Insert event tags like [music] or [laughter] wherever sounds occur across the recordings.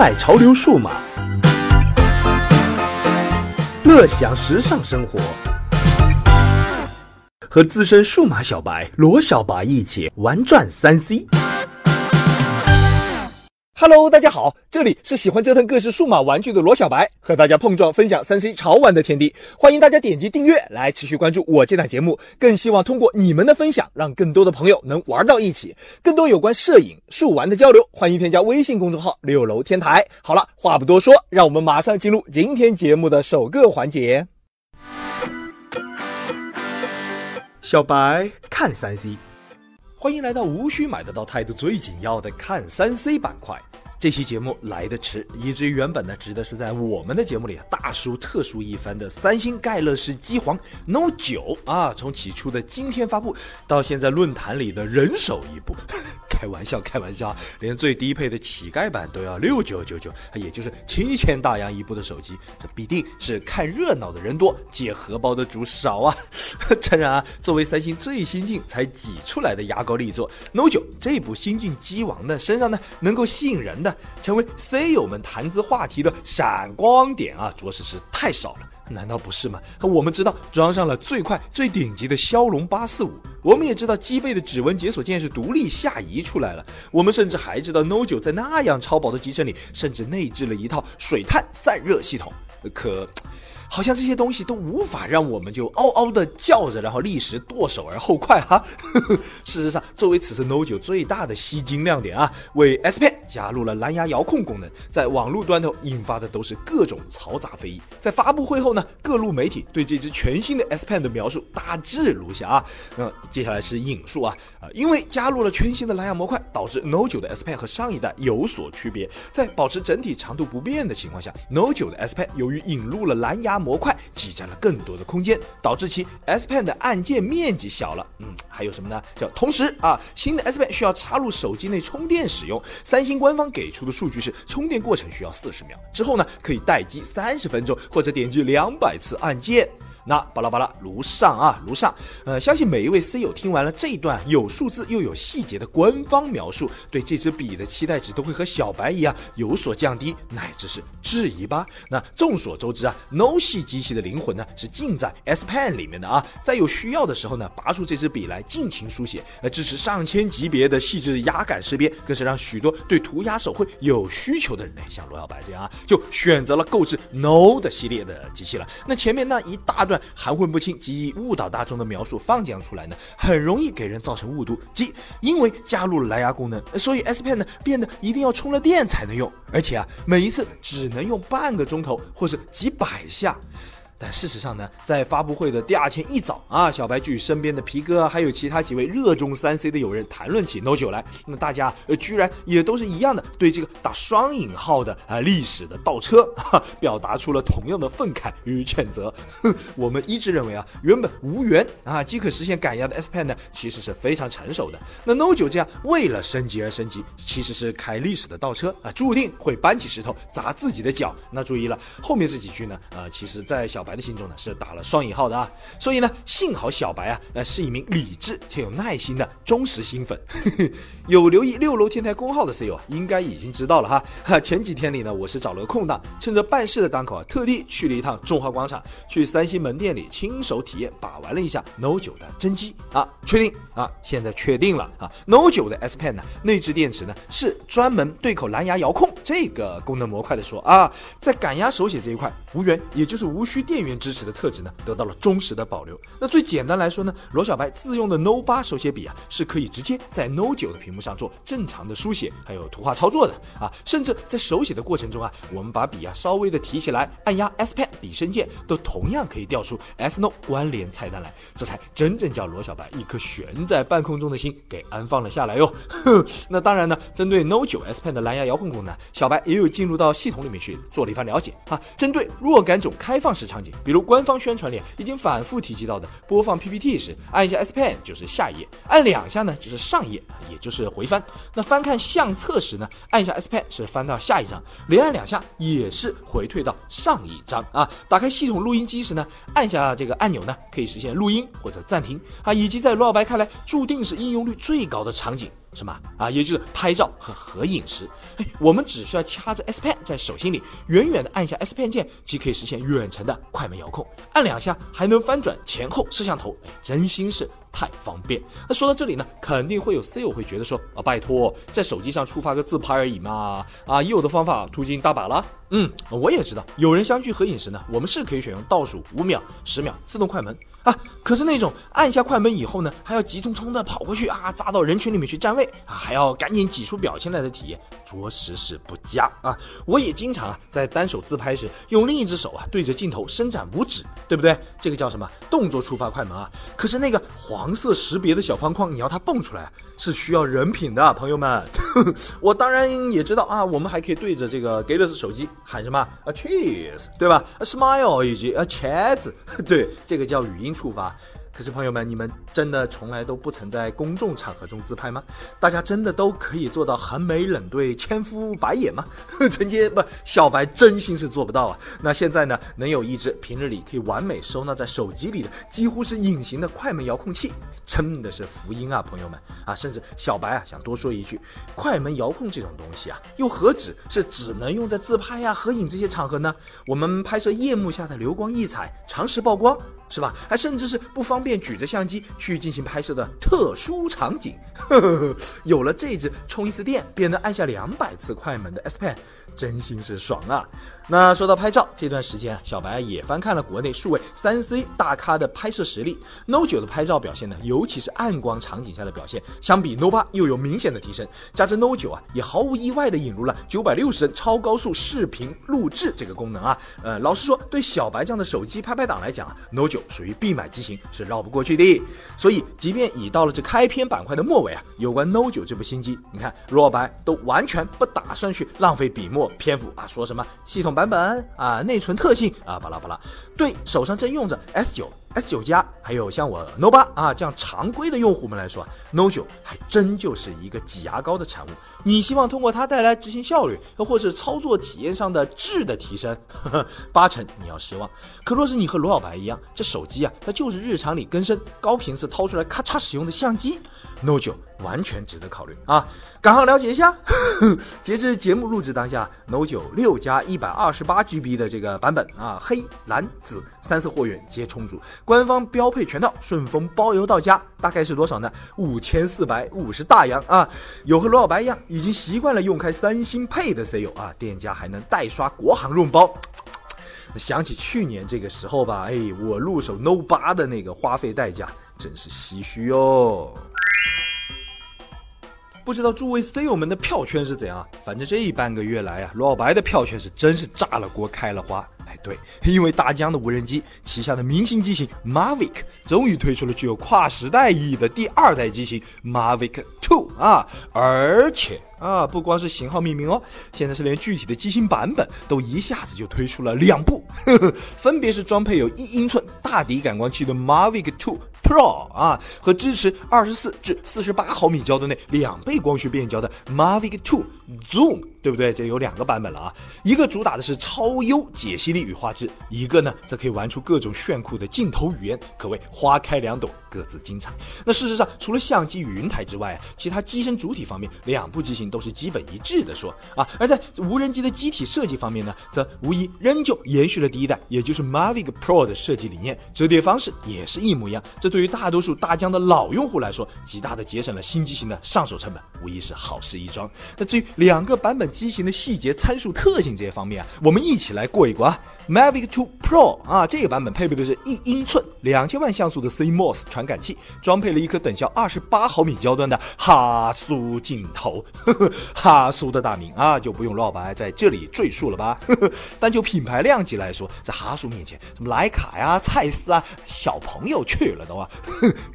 爱潮流数码，乐享时尚生活，和资深数码小白罗小白一起玩转三 C。Hello，大家好，这里是喜欢折腾各式数码玩具的罗小白，和大家碰撞分享三 C 潮玩的天地。欢迎大家点击订阅来持续关注我这档节目，更希望通过你们的分享，让更多的朋友能玩到一起。更多有关摄影、数玩的交流，欢迎添加微信公众号“六楼天台”。好了，话不多说，让我们马上进入今天节目的首个环节。小白看三 C，欢迎来到无需买得到态度最紧要的看三 C 板块。这期节目来得迟，以至于原本呢，值得是在我们的节目里大书特书一番的三星盖乐世机皇 Note 9啊，从起初的今天发布，到现在论坛里的人手一部。开玩笑，开玩笑，[laughs] 连最低配的乞丐版都要六九九九，也就是七千大洋一部的手机，这必定是看热闹的人多，借荷包的主少啊！[laughs] 诚然啊，作为三星最新进才挤出来的牙膏力作，Note 9这部新晋机王的身上呢，能够吸引人的，成为 C 友们谈资话题的闪光点啊，着实是太少了。难道不是吗？我们知道装上了最快最顶级的骁龙八四五，我们也知道机背的指纹解锁键是独立下移出来了，我们甚至还知道 Note 9在那样超薄的机身里，甚至内置了一套水碳散热系统。可。好像这些东西都无法让我们就嗷嗷的叫着，然后立时剁手而后快哈。[laughs] 事实上，作为此次 Note 9最大的吸睛亮点啊，为 S Pen 加入了蓝牙遥控功能，在网络端头引发的都是各种嘈杂非议。在发布会后呢，各路媒体对这支全新的 S Pen 的描述大致如下啊。那接下来是引述啊啊，因为加入了全新的蓝牙模块，导致 Note 9的 S Pen 和上一代有所区别。在保持整体长度不变的情况下，Note 9的 S Pen 由于引入了蓝牙模块挤占了更多的空间，导致其 S Pen 的按键面积小了。嗯，还有什么呢？叫同时啊，新的 S Pen 需要插入手机内充电使用。三星官方给出的数据是，充电过程需要四十秒，之后呢可以待机三十分钟，或者点击两百次按键。那巴拉巴拉如上啊，如上。呃，相信每一位 C 友听完了这一段有数字又有细节的官方描述，对这支笔的期待值都会和小白一样有所降低，乃至是质疑吧。那众所周知啊，No 系机器的灵魂呢是尽在 S Pen 里面的啊，在有需要的时候呢，拔出这支笔来尽情书写，呃，支持上千级别的细致压感识别，更是让许多对涂鸦手绘有需求的人呢，像罗小白这样啊，就选择了购置 No 的系列的机器了。那前面那一大含混不清及误导大众的描述放讲出来呢，很容易给人造成误读。即因为加入了蓝牙功能，所以 S Pen 呢变得一定要充了电才能用，而且啊每一次只能用半个钟头或是几百下。但事实上呢，在发布会的第二天一早啊，小白就与身边的皮哥还有其他几位热衷三 C 的友人谈论起 Note 9来。那大家呃居然也都是一样的，对这个打双引号的啊历史的倒车，[laughs] 哈，表达出了同样的愤慨与谴责。哼，我们一致认为啊，原本无缘啊即可实现感压的 S Pen 呢，其实是非常成熟的。那 Note 9这样为了升级而升级，其实是开历史的倒车啊，注定会搬起石头砸自己的脚。那注意了，后面这几句呢，呃，其实在小白。白的心中呢是打了双引号的啊，所以呢幸好小白啊呃是一名理智且有耐心的忠实新粉，[laughs] 有留意六楼天台公号的 C 友啊应该已经知道了哈。哈前几天里呢我是找了个空档，趁着办事的当口啊特地去了一趟中华广场，去三星门店里亲手体验把玩了一下 Note 9的真机啊，确定？啊现在确定了啊 Note 9的 S Pen 呢内置电池呢是专门对口蓝牙遥控这个功能模块的说。啊，在感压手写这一块无源也就是无需电。电源支持的特质呢，得到了忠实的保留。那最简单来说呢，罗小白自用的 No 八手写笔啊，是可以直接在 No 九的屏幕上做正常的书写，还有图画操作的啊。甚至在手写的过程中啊，我们把笔啊稍微的提起来，按压 S Pen 笔身键，都同样可以调出 S No 关联菜单来。这才真正叫罗小白一颗悬在半空中的心给安放了下来哟。[laughs] 那当然呢，针对 No 九 S Pen 的蓝牙遥控功能，小白也有进入到系统里面去做了一番了解啊。针对若干种开放式场景。比如官方宣传里已经反复提及到的，播放 PPT 时按一下 S Pen 就是下一页，按两下呢就是上一页，也就是回翻。那翻看相册时呢，按下 S Pen 是翻到下一张，连按两下也是回退到上一张啊。打开系统录音机时呢，按下这个按钮呢，可以实现录音或者暂停啊。以及在罗小白看来注定是应用率最高的场景。什么啊？也就是拍照和合影时，哎，我们只需要掐着 S Pen 在手心里，远远的按下 S Pen 键，即可以实现远程的快门遥控，按两下还能翻转前后摄像头，真心是太方便。那说到这里呢，肯定会有 C 友会觉得说啊，拜托，在手机上触发个自拍而已嘛，啊，已有的方法途径大把了。嗯，我也知道，有人相聚合影时呢，我们是可以选用倒数五秒、十秒自动快门。啊！可是那种按下快门以后呢，还要急匆匆的跑过去啊，扎到人群里面去占位啊，还要赶紧挤出表情来的体验，着实是不佳啊！我也经常啊，在单手自拍时，用另一只手啊对着镜头伸展五指，对不对？这个叫什么？动作触发快门啊！可是那个黄色识别的小方框，你要它蹦出来，是需要人品的，朋友们。[laughs] 我当然也知道啊，我们还可以对着这个 Galaxy 手机喊什么啊，Cheers，对吧？A smile 以及啊 Chats，[laughs] 对，这个叫语音。触发，可是朋友们，你们真的从来都不曾在公众场合中自拍吗？大家真的都可以做到横眉冷对、千夫白眼吗？[laughs] 陈杰不，小白真心是做不到啊。那现在呢，能有一只平日里可以完美收纳在手机里的，几乎是隐形的快门遥控器，真的是福音啊，朋友们啊！甚至小白啊，想多说一句，快门遥控这种东西啊，又何止是只能用在自拍呀、合影这些场合呢？我们拍摄夜幕下的流光溢彩、长时曝光。是吧？还甚至是不方便举着相机去进行拍摄的特殊场景。呵 [laughs] 呵有了这支充一次电便能按下两百次快门的 S Pen，真心是爽啊！那说到拍照，这段时间小白也翻看了国内数位三 C 大咖的拍摄实力。Note 9的拍照表现呢，尤其是暗光场景下的表现，相比 Note 8又有明显的提升。加之 Note 9啊，也毫无意外的引入了九百六十帧超高速视频录制这个功能啊。呃，老实说，对小白这样的手机拍拍党来讲啊，Note 属于必买机型，是绕不过去的。所以，即便已到了这开篇板块的末尾啊，有关 Note 9这部新机，你看若白都完全不打算去浪费笔墨篇幅啊，说什么系统版本啊，内存特性啊，巴拉巴拉。对手上正用着 S 九、S 九加，还有像我 No 八啊这样常规的用户们来说，No 九还真就是一个挤牙膏的产物。你希望通过它带来执行效率，又或是操作体验上的质的提升，呵 [laughs] 呵八成你要失望。可若是你和罗小白一样，这手机啊，它就是日常里更深高频次掏出来咔嚓使用的相机 No 九完全值得考虑啊。刚好了解一下，[laughs] 截至节目录制当下，No 九六加一百二十八 GB 的这个版本啊，黑蓝紫三色货源皆充足，官方标配全套，顺丰包邮到家，大概是多少呢？五千四百五十大洋啊！有和罗小白一样已经习惯了用开三星配的 C 友啊，店家还能代刷国行润包。想起去年这个时候吧，哎，我入手 No 八的那个花费代价，真是唏嘘哦。不知道诸位 C 友们的票圈是怎样？反正这半个月来啊，老白的票圈是真是炸了锅开了花。哎，对，[laughs] 因为大疆的无人机旗下的明星机型 Mavic 终于推出了具有跨时代意义的第二代机型 Mavic Two 啊，而且啊，不光是型号命名哦，现在是连具体的机型版本都一下子就推出了两部，呵 [laughs] 呵分别是装配有一英寸大底感光器的 Mavic Two。Pro 啊，和支持二十四至四十八毫米焦段内两倍光学变焦的 Mavic Two Zoom，对不对？这有两个版本了啊，一个主打的是超优解析力与画质，一个呢则可以玩出各种炫酷的镜头语言，可谓花开两朵，各自精彩。那事实上，除了相机与云台之外啊，其他机身主体方面，两部机型都是基本一致的说啊。而在无人机的机体设计方面呢，则无疑仍旧延续了第一代，也就是 Mavic Pro 的设计理念，折叠方式也是一模一样。这对于大多数大疆的老用户来说，极大的节省了新机型的上手成本，无疑是好事一桩。那至于两个版本机型的细节参数特性这些方面，我们一起来过一过啊。Mavic 2 Pro 啊，这个版本配备的是一英寸两千万像素的 CMOS 传感器，装配了一颗等效二十八毫米焦段的哈苏镜头呵呵。哈苏的大名啊，就不用老白在这里赘述了吧呵呵。但就品牌量级来说，在哈苏面前，什么徕卡呀、蔡司啊，小朋友去了都啊。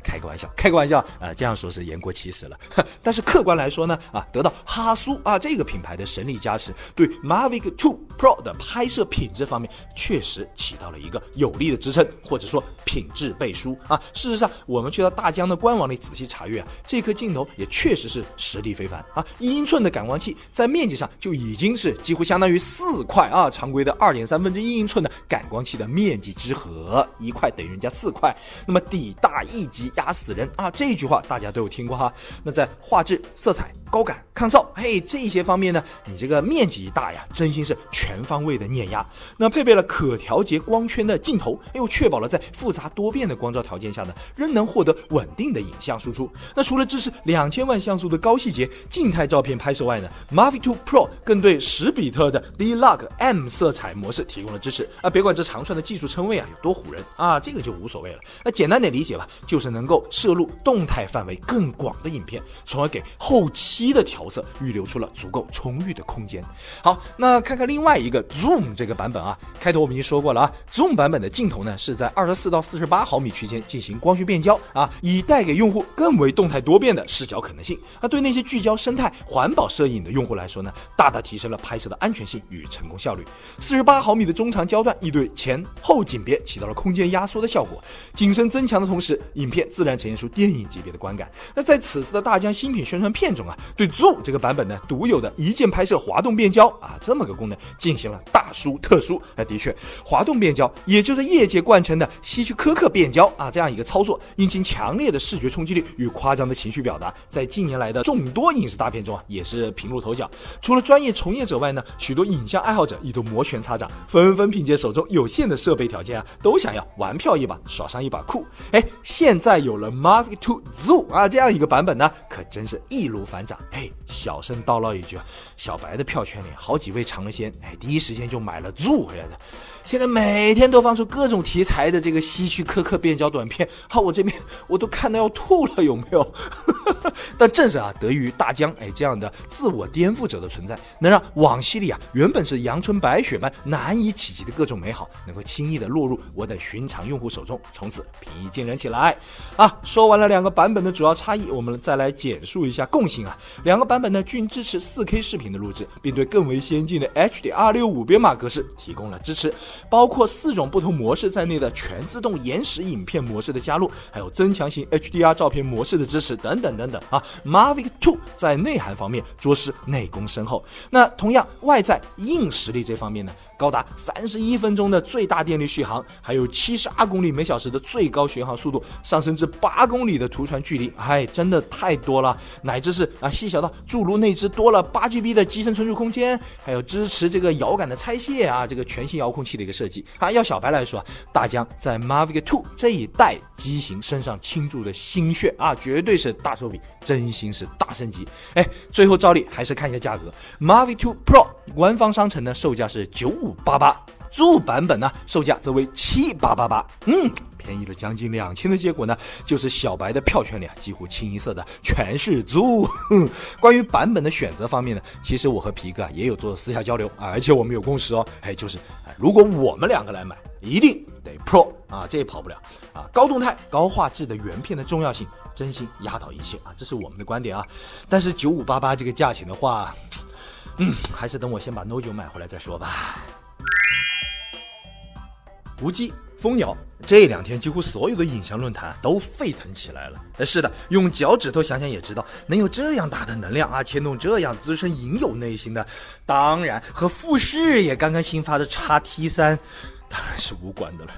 开个玩笑，开个玩笑啊，这样说是言过其实了。但是客观来说呢，啊，得到哈苏啊这个品牌的神力加持，对 Mavic 2 Pro 的拍摄品质方面确实起到了一个有力的支撑，或者说品质背书啊。事实上，我们去到大疆的官网里仔细查阅啊，这颗镜头也确实是实力非凡啊。一英寸的感光器在面积上就已经是几乎相当于四块啊，常规的二点三分之一英寸的感光器的面积之和，一块等于人家四块。那么底大一级压死人啊，这句话大家都有听过哈。那在画质、色彩。高感、抗噪，嘿，这些方面呢，你这个面积一大呀，真心是全方位的碾压。那配备了可调节光圈的镜头，又确保了在复杂多变的光照条件下呢，仍能获得稳定的影像输出。那除了支持两千万像素的高细节静态照片拍摄外呢，Mavic 2 Pro 更对十比特的 D-Log M 色彩模式提供了支持。啊，别管这长串的技术称谓啊有多唬人啊，这个就无所谓了。那简单点理解吧，就是能够摄入动态范围更广的影片，从而给后期。一的调色预留出了足够充裕的空间。好，那看看另外一个 Zoom 这个版本啊，开头我们已经说过了啊，Zoom 版本的镜头呢是在二十四到四十八毫米区间进行光学变焦啊，以带给用户更为动态多变的视角可能性。那对那些聚焦生态、环保摄影的用户来说呢，大大提升了拍摄的安全性与成功效率。四十八毫米的中长焦段亦对前后景别起到了空间压缩的效果，景深增强的同时，影片自然呈现出电影级别的观感。那在此次的大疆新品宣传片中啊。对 Zoom 这个版本呢，独有的一键拍摄滑动变焦啊，这么个功能进行了大书特书。那的确，滑动变焦也就是业界惯称的希区柯克变焦啊，这样一个操作，因其强烈的视觉冲击力与夸张的情绪表达，在近年来的众多影视大片中啊，也是频入头角。除了专业从业者外呢，许多影像爱好者也都摩拳擦掌，纷纷凭借手中有限的设备条件啊，都想要玩票一把，耍上一把酷。哎，现在有了 Mavic 2 Zoom 啊这样一个版本呢，可真是易如反掌。嘿，小声叨唠一句，小白的票圈里好几位尝了鲜，哎，第一时间就买了租回来的。现在每天都放出各种题材的这个希区柯克变焦短片，好，我这边 [laughs] 我都看到要吐了，有没有？但正是啊，得益于大疆哎这样的自我颠覆者的存在，能让往昔里啊原本是阳春白雪般难以企及的各种美好，能够轻易的落入我等寻常用户手中，从此平易近人起来。啊，说完了两个版本的主要差异，我们再来简述一下共性啊。两个版本呢均支持 4K 视频的录制，并对更为先进的 HDR65 编码格式提供了支持。包括四种不同模式在内的全自动延时影片模式的加入，还有增强型 HDR 照片模式的支持等等等等啊。Mavic 2在内涵方面着实内功深厚。那同样外在硬实力这方面呢？高达三十一分钟的最大电力续航，还有七十二公里每小时的最高巡航速度，上升至八公里的图传距离，哎，真的太多了，乃至是啊细小到诸如内置多了八 GB 的机身存储空间，还有支持这个遥感的拆卸啊，这个全新遥控器的一个设计啊。要小白来说，大疆在 Mavic 2这一代机型身上倾注的心血啊，绝对是大手笔，真心是大升级。哎，最后照例还是看一下价格，Mavic 2 Pro 官方商城呢售价是九五。五八八，租版本呢，售价则为七八八八，嗯，便宜了将近两千的结果呢，就是小白的票圈里啊，几乎清一色的全是租。[laughs] 关于版本的选择方面呢，其实我和皮哥啊也有做私下交流啊，而且我们有共识哦，哎，就是如果我们两个来买，一定得 Pro 啊，这也跑不了啊，高动态、高画质的原片的重要性，真心压倒一切啊，这是我们的观点啊。但是九五八八这个价钱的话。嗯，还是等我先把 No 九买回来再说吧。无机蜂鸟这两天几乎所有的影像论坛都沸腾起来了。呃，是的，用脚趾头想想也知道，能有这样大的能量啊，牵动这样资深影友内心的，当然和富士也刚刚新发的叉 T 三，当然是无关的了。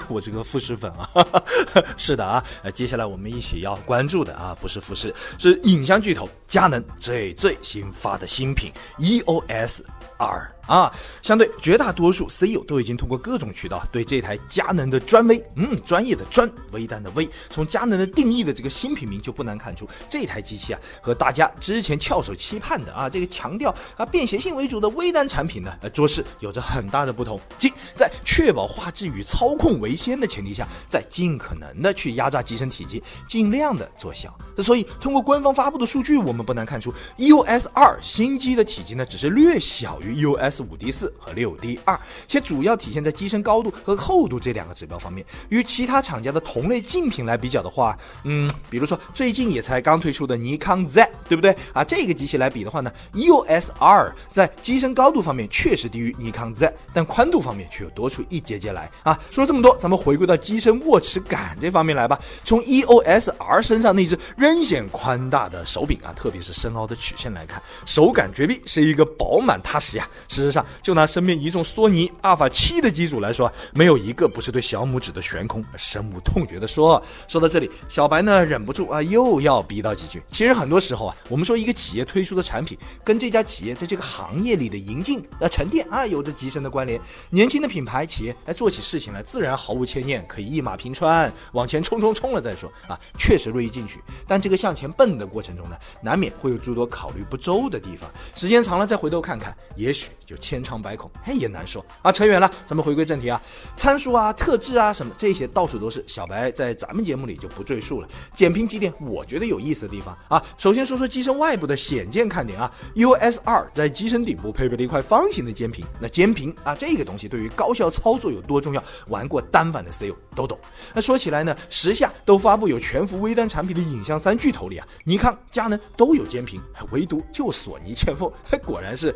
[laughs] 我这个富士粉啊，[laughs] 是的啊，那，接下来我们一起要关注的啊，不是富士，是影像巨头佳能最最新发的新品 EOS 二。啊，相对绝大多数 CEO 都已经通过各种渠道对这台佳能的专微，嗯，专业的专微单的微，从佳能的定义的这个新品名就不难看出，这台机器啊和大家之前翘首期盼的啊这个强调啊便携性为主的微单产品呢，呃，着实有着很大的不同。即在确保画质与操控为先的前提下，在尽可能的去压榨机身体积，尽量的做小。所以通过官方发布的数据，我们不难看出，E O S 二新机的体积呢只是略小于 E O S。五 D 四和六 D 二，且主要体现在机身高度和厚度这两个指标方面。与其他厂家的同类竞品来比较的话，嗯，比如说最近也才刚推出的尼康 Z，对不对啊？这个机器来比的话呢，EOS R 在机身高度方面确实低于尼康 Z，但宽度方面却又多出一节节来啊。说了这么多，咱们回归到机身握持感这方面来吧。从 EOS R 身上那只仍显宽大的手柄啊，特别是深凹的曲线来看，手感绝壁，是一个饱满踏实呀。是事实上，就拿身边一众索尼阿尔法七的机主来说，没有一个不是对小拇指的悬空深恶痛绝的说。说到这里，小白呢忍不住啊，又要逼到几句。其实很多时候啊，我们说一个企业推出的产品，跟这家企业在这个行业里的营进啊沉淀啊，有着极深的关联。年轻的品牌企业来做起事情来，自然毫无牵念，可以一马平川，往前冲冲冲了再说啊，确实锐意进取。但这个向前奔的过程中呢，难免会有诸多考虑不周的地方。时间长了再回头看看，也许就千疮百孔，嘿，也难说啊。扯远了，咱们回归正题啊，参数啊、特质啊什么这些到处都是。小白在咱们节目里就不赘述了，简评几点我觉得有意思的地方啊。首先说说机身外部的显见看点啊，EOS 二在机身顶部配备了一块方形的肩屏。那肩屏啊，这个东西对于高效操作有多重要，玩过单反的 C 友都懂。那说起来呢，时下都发布有全幅微单产品的影像三巨头里啊，尼康、佳能都有肩屏，唯独就索尼欠奉，[laughs] 果然是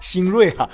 新 [laughs] 锐啊。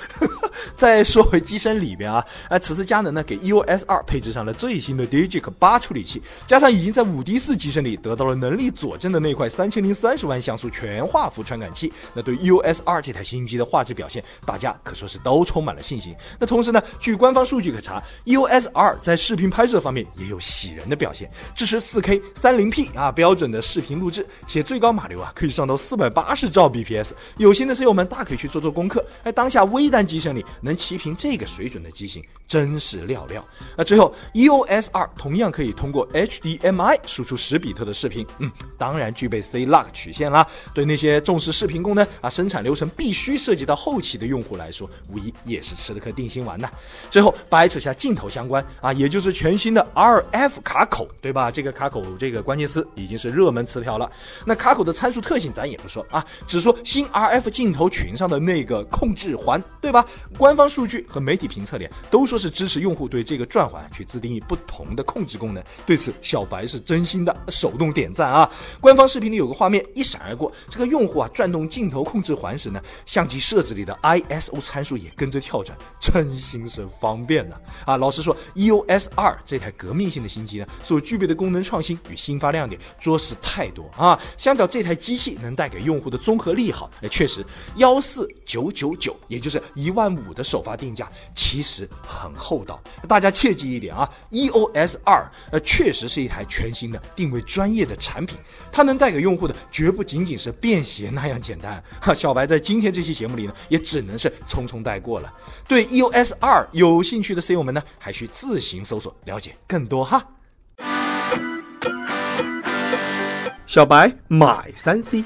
再说回机身里边啊，哎，此次佳能呢给 EOS 二配置上了最新的 Digic 八处理器，加上已经在五 D 四机身里得到了能力佐证的那块三千零三十万像素全画幅传感器，那对 EOS 二这台新机的画质表现，大家可说是都充满了信心。那同时呢，据官方数据可查，EOS 二在视频拍摄方面也有喜人的表现，支持四 K 三零 P 啊标准的视频录制，且最高码流啊可以上到四百八十兆 bps。有心的室友们大可以去做做功课，哎，当下在微单机身里能齐平这个水准的机型，真是料料。那最后，EOS 二同样可以通过 HDMI 输出十比特的视频，嗯，当然具备 C-Lock 曲线啦。对那些重视视频功能啊、生产流程必须涉及到后期的用户来说，无疑也是吃了颗定心丸呐。最后掰扯下镜头相关啊，也就是全新的 RF 卡口，对吧？这个卡口这个关键词已经是热门词条了。那卡口的参数特性咱也不说啊，只说新 RF 镜头群上的那个控制环，对吧？官方数据和媒体评测里都说是支持用户对这个转环去自定义不同的控制功能。对此，小白是真心的手动点赞啊！官方视频里有个画面一闪而过，这个用户啊转动镜头控制环时呢，相机设置里的 ISO 参数也跟着跳转，真心是方便呐！啊，老实说，EOS 二这台革命性的新机呢，所具备的功能创新与新发亮点着实太多啊！相较这台机器能带给用户的综合利好，那，确实幺四九九九，也也就是一万五的首发定价，其实很厚道。大家切记一点啊，EOS 二呃确实是一台全新的定位专业的产品，它能带给用户的绝不仅仅是便携那样简单。[laughs] 哈，小白在今天这期节目里呢，也只能是匆匆带过了。对 EOS 二有兴趣的 C 友们呢，还需自行搜索了解更多哈。小白买三 C，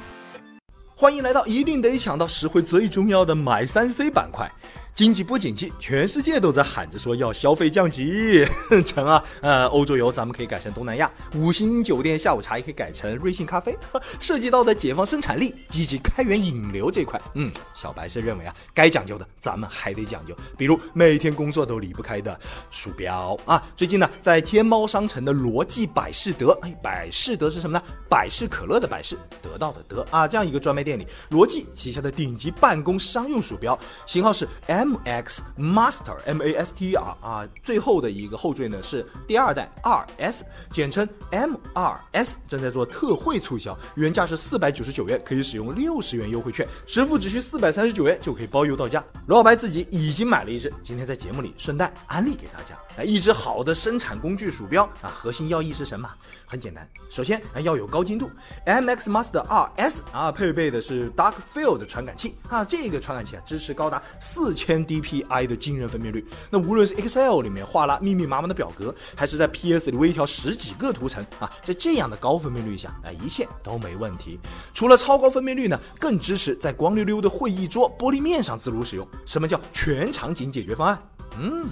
欢迎来到一定得抢到实惠最重要的买三 C 板块。经济不景气，全世界都在喊着说要消费降级。[laughs] 成啊，呃，欧洲游咱们可以改成东南亚，五星酒店下午茶也可以改成瑞幸咖啡。[laughs] 涉及到的解放生产力、积极开源引流这块，嗯，小白是认为啊，该讲究的咱们还得讲究。比如每天工作都离不开的鼠标啊。最近呢，在天猫商城的罗技百事得，哎，百事得是什么呢？百事可乐的百事，得到的得啊，这样一个专卖店里，罗技旗下的顶级办公商用鼠标，型号是 M X Master M A S T R 啊，最后的一个后缀呢是第二代 R S，简称 M R S，正在做特惠促销，原价是四百九十九元，可以使用六十元优惠券，实付只需四百三十九元就可以包邮到家。罗小白自己已经买了一只，今天在节目里顺带安利给大家。哎，一只好的生产工具鼠标啊，核心要义是什么？很简单，首先啊要有高精度，M X Master R S 啊配备的是 Dark Field 传感器啊，这个传感器啊支持高达四千 DPI 的惊人分辨率。那无论是 Excel 里面画了密密麻麻的表格，还是在 PS 里微调十几个图层啊，在这样的高分辨率下，哎，一切都没问题。除了超高分辨率呢，更支持在光溜溜的会议桌玻璃面上自如使用。什么叫全场景解决方案？嗯。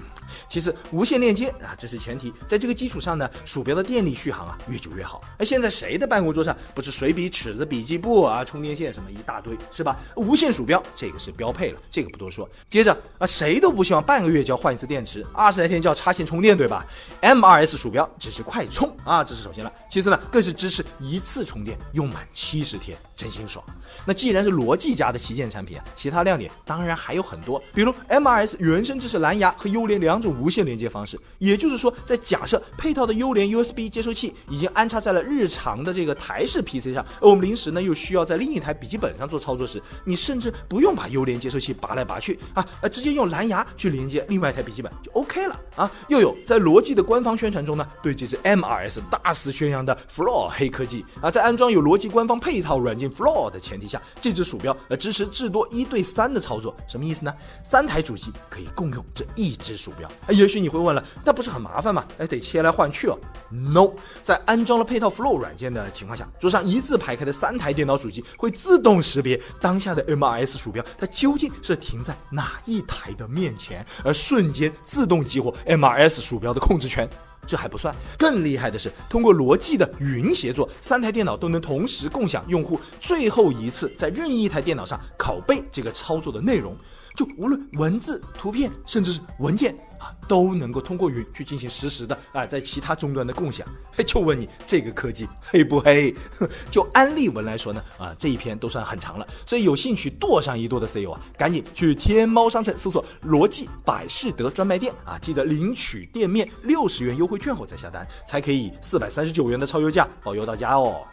其次，无线链接啊，这是前提，在这个基础上呢，鼠标的电力续航啊越久越好。哎，现在谁的办公桌上不是水笔、尺子、笔记簿啊、充电线什么一大堆，是吧？无线鼠标这个是标配了，这个不多说。接着啊，谁都不希望半个月就要换一次电池，二十来天就要插线充电，对吧？M2S 鼠标支持快充啊，这是首先了。其次呢，更是支持一次充电用满七十天，真心爽。那既然是罗技家的旗舰产品啊，其他亮点当然还有很多，比如 M2S 原生支持蓝牙和优联两种无线连接方式。也就是说，在假设配套的优联 USB 接收器已经安插在了日常的这个台式 PC 上，而我们临时呢又需要在另一台笔记本上做操作时，你甚至不用把优联接收器拔来拔去啊，直接用蓝牙去连接另外一台笔记本就 OK 了啊。又有在罗技的官方宣传中呢，对这支 MRS 大肆宣扬的 Floor 黑科技啊，在安装有罗技官方配套软件 Floor 的前提下，这支鼠标呃支持至多一对三的操作，什么意思呢？三台主机可以共用这一支鼠标。也许你会问了，那不是很麻烦吗？哎，得切来换去哦。No，在安装了配套 Flow 软件的情况下，桌上一字排开的三台电脑主机会自动识别当下的 M2S 鼠标，它究竟是停在哪一台的面前，而瞬间自动激活 M2S 鼠标的控制权。这还不算，更厉害的是，通过逻辑的云协作，三台电脑都能同时共享用户最后一次在任意一台电脑上拷贝这个操作的内容。就无论文字、图片，甚至是文件啊，都能够通过云去进行实时的啊，在其他终端的共享。嘿就问你这个科技黑不黑？[laughs] 就安利文来说呢，啊，这一篇都算很长了，所以有兴趣剁上一剁的 CEO 啊，赶紧去天猫商城搜索“罗技百事得专卖店”啊，记得领取店面六十元优惠券后再下单，才可以以四百三十九元的超优价包邮到家哦。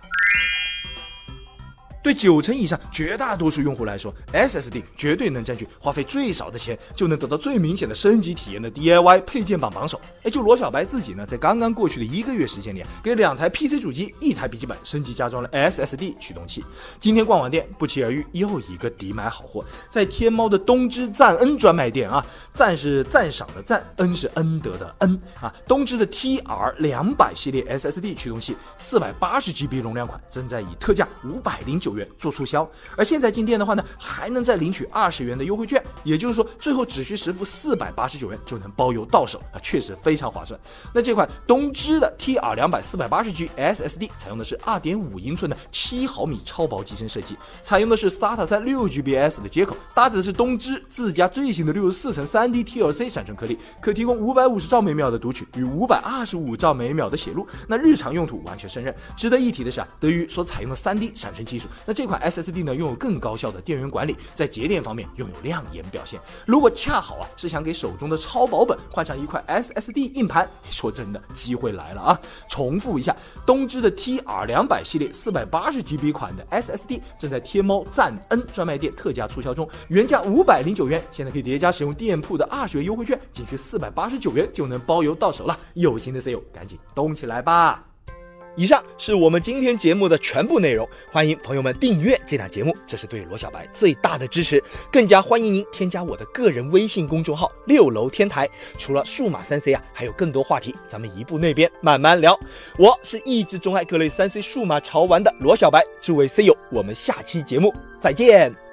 对九成以上绝大多数用户来说，SSD 绝对能占据花费最少的钱就能得到最明显的升级体验的 DIY 配件榜榜首。哎，就罗小白自己呢，在刚刚过去的一个月时间里，给两台 PC 主机、一台笔记本升级加装了 SSD 驱动器。今天逛网店，不期而遇又一个抵买好货，在天猫的东芝赞恩专卖店啊，赞是赞赏的赞，恩是恩德的恩啊。东芝的 TR 两百系列 SSD 驱动器，四百八十 GB 容量款，正在以特价五百零九。元做促销，而现在进店的话呢，还能再领取二十元的优惠券，也就是说，最后只需实付四百八十九元就能包邮到手啊，确实非常划算。那这款东芝的 TR 两百四百八十 G SSD 采用的是二点五英寸的七毫米超薄机身设计，采用的是 SATA 三六 GBS 的接口，搭载的是东芝自家最新的六十四层三 D TLC 闪存颗粒，可提供五百五十兆每秒的读取与五百二十五兆每秒的写入，那日常用途完全胜任。值得一提的是啊，德于所采用的三 D 闪存技术。那这款 SSD 呢，拥有更高效的电源管理，在节电方面拥有亮眼表现。如果恰好啊是想给手中的超薄本换上一块 SSD 硬盘，说真的，机会来了啊！重复一下，东芝的 TR 两百系列四百八十 GB 款的 SSD 正在天猫赞恩专卖店特价促销中，原价五百零九元，现在可以叠加使用店铺的二十元优惠券，仅需四百八十九元就能包邮到手了。有心的 C 友赶紧动起来吧！以上是我们今天节目的全部内容，欢迎朋友们订阅这档节目，这是对罗小白最大的支持。更加欢迎您添加我的个人微信公众号“六楼天台”。除了数码三 C 啊，还有更多话题，咱们移步那边慢慢聊。我是一直钟爱各类三 C 数码潮玩的罗小白，诸位 C 友，我们下期节目再见。